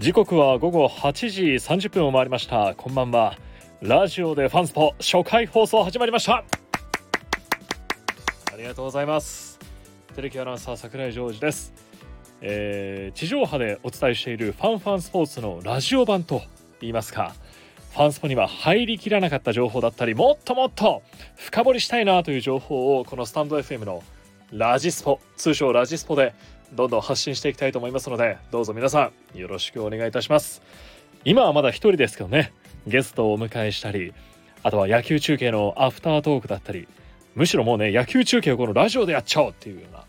時刻は午後8時30分を回りました。こんばんは。ラジオでファンスポ初回放送始まりました。ありがとうございます。テレキアナウンサー桜井ジョージです、えー地上波でお伝えしているファンファンスポーツのラジオ版と言いますかファンスポには入りきらなかった情報だったりもっともっと深掘りしたいなという情報をこのスタンド FM のラジスポ通称ラジスポでどんどん発信していきたいと思いますのでどうぞ皆さんよろしくお願いいたします。今はまだ一人ですけどねゲストをお迎えしたりあとは野球中継のアフタートークだったりむしろもうね野球中継をこのラジオでやっちゃおうっていうような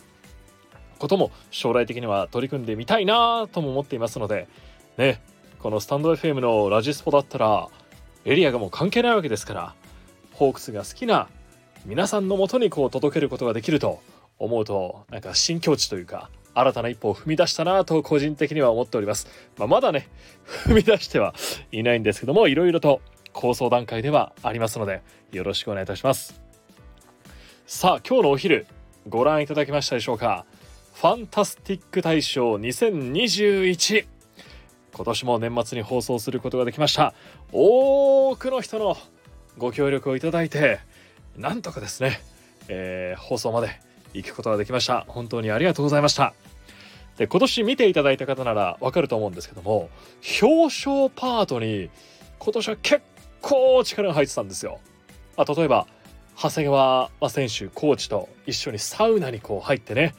ことも将来的には取り組んでみたいなとも思っていますのでねこのスタンド FM のラジスポだったらエリアがもう関係ないわけですからホークスが好きな皆さんのもとにこう届けることができると思うとなんか新境地というか新たな一歩を踏み出したなと個人的には思っております、まあ、まだね 踏み出してはいないんですけどもいろいろと構想段階ではありますのでよろしくお願いいたします。さあ今日のお昼ご覧いただきましたでしょうか？ファンタスティック大賞2021今年も年末に放送することができました。多くの人のご協力をいただいてなんとかですね、えー放送まで行くことができました。本当にありがとうございました。で今年見ていただいた方ならわかると思うんですけども表彰パートに今年は結構力が入ってたんですよ。あ例えば長谷川選手コーチと一緒にサウナにこう入ってね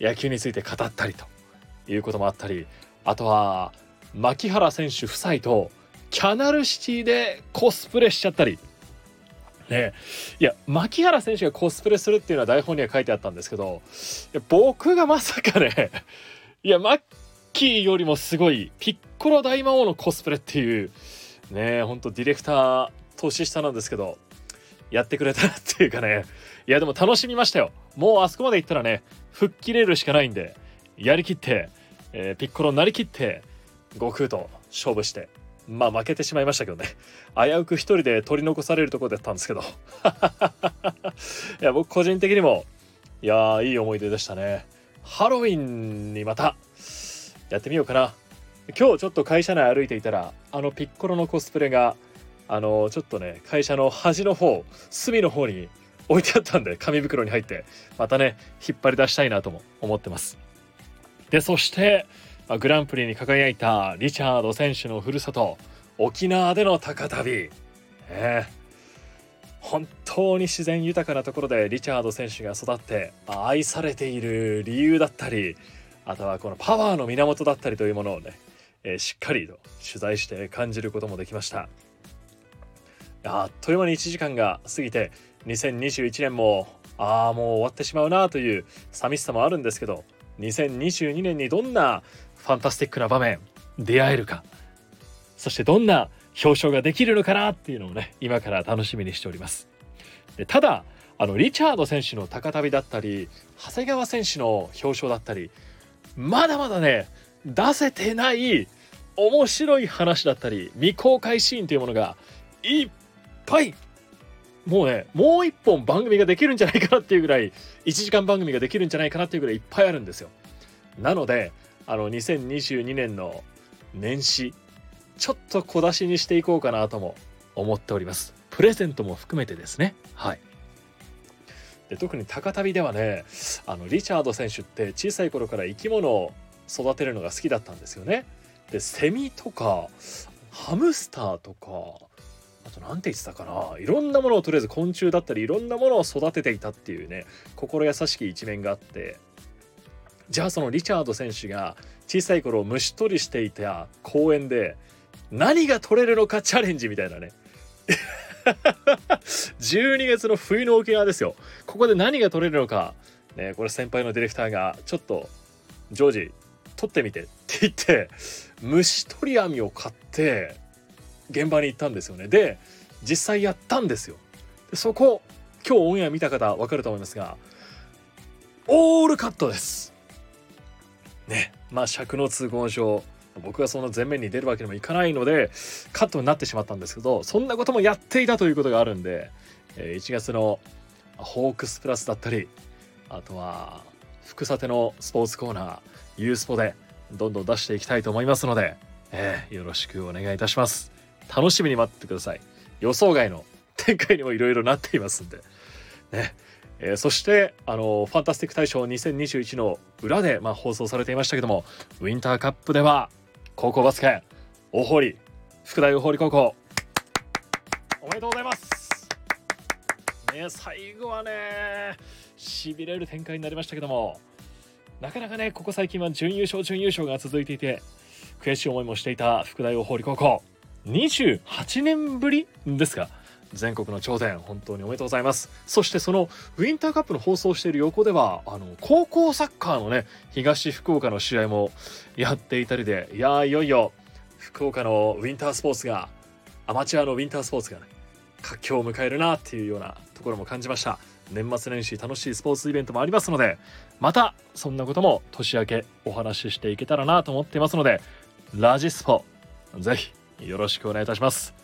野球について語ったりということもあったりあとは牧原選手夫妻とキャナルシティでコスプレしちゃったりね。いや牧原選手がコスプレするっていうのは台本には書いてあったんですけどいや僕がまさかねいやマッキーよりもすごいピッコロ大魔王のコスプレっていうねほんとディレクター年下なんですけどやってくれたっていうかね。いやでも楽しみましたよ。もうあそこまで行ったらね吹っ切れるしかないんでやりきって、えーピッコロになりきって悟空と勝負して。まあ負けてしまいましたけどね。危うく一人で取り残されるところだったんですけど。いや僕個人的にもいやーいい思い出でしたね。ハロウィンにまたやってみようかな。今日ちょっと会社内歩いていたらあのピッコロのコスプレがあのちょっとね会社の端の方隅の方に置いてあったんで紙袋に入ってまたね引っ張り出したいなとも思ってます。でそしてグランプリに輝いたリチャード選手のふるさと沖縄での高旅、ねえ。本当に自然豊かなところでリチャード選手が育って愛されている理由だったりあとはこのパワーの源だったりというものをね、えーしっかりと取材して感じることもできました。あっという間に1時間が過ぎて2021年もああもう終わってしまうなという寂しさもあるんですけど2022年にどんなファンタスティックな場面出会えるか。そしてどんな表彰ができるのかなっていうのをね今から楽しみにしております。でただあのリチャード選手の高旅だったり長谷川選手の表彰だったりまだまだね出せてない面白い話だったり未公開シーンというものがいっぱいもうねもう一本番組ができるんじゃないかなっていうぐらい1時間番組ができるんじゃないかなっていうぐらいいっぱいあるんですよ。なのであの2022年の年始ちょっと小出しにしていこうかなとも思っております。プレゼントも含めてですね。はい。で特に高旅ではねあのリチャード選手って小さい頃から生き物を育てるのが好きだったんですよね。でセミとかハムスターとかあと何て言ってたかな。いろんなものをとりあえず昆虫だったりいろんなものを育てていたっていうね心優しき一面があって。じゃあそのリチャード選手が小さい頃虫取りしていた公園で何が取れるのかチャレンジみたいなね。12月の冬の沖縄ですよ。ここで何が取れるのか。ねこれ先輩のディレクターがちょっとジョージ取ってみてって言って虫取り網を買って現場に行ったんですよね。で実際やったんですよ。でそこ今日オンエア見た方わかると思いますがオールカットです。ね。まあ尺の都合上僕がその前面に出るわけにもいかないのでカットになってしまったんですけどそんなこともやっていたということがあるんで、1月のホークスプラスだったりあとは福さてのスポーツコーナーユースポでどんどん出していきたいと思いますので、えー、よろしくお願いいたします。楽しみに待ってください。予想外の展開にもいろいろなっていますんで。ね。えー、そしてあのファンタスティック大賞2021の裏で、まあ、放送されていましたけどもウィンターカップでは高校バスケ大堀福大大堀高校おめでとうございます。ね最後はねしびれる展開になりましたけどもなかなかねここ最近は準優勝準優勝が続いていて悔しい思いもしていた福大大堀高校。28年ぶりですが全国の頂点本当におめでとうございます。そしてそのウィンターカップの放送している横ではあの高校サッカーのね東福岡の試合もやっていたりでいやいよいよ福岡のウィンタースポーツがアマチュアのウィンタースポーツがね活況を迎えるなっていうようなところも感じました。年末年始楽しいスポーツイベントもありますのでまたそんなことも年明けお話ししていけたらなと思っていますのでラジスポぜひよろしくお願いいたします。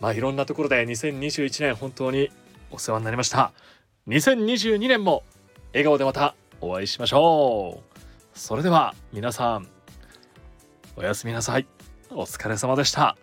まあいろんなところで2021年本当にお世話になりました。2022年も笑顔でまたお会いしましょう。それでは皆さんおやすみなさい。お疲れ様でした。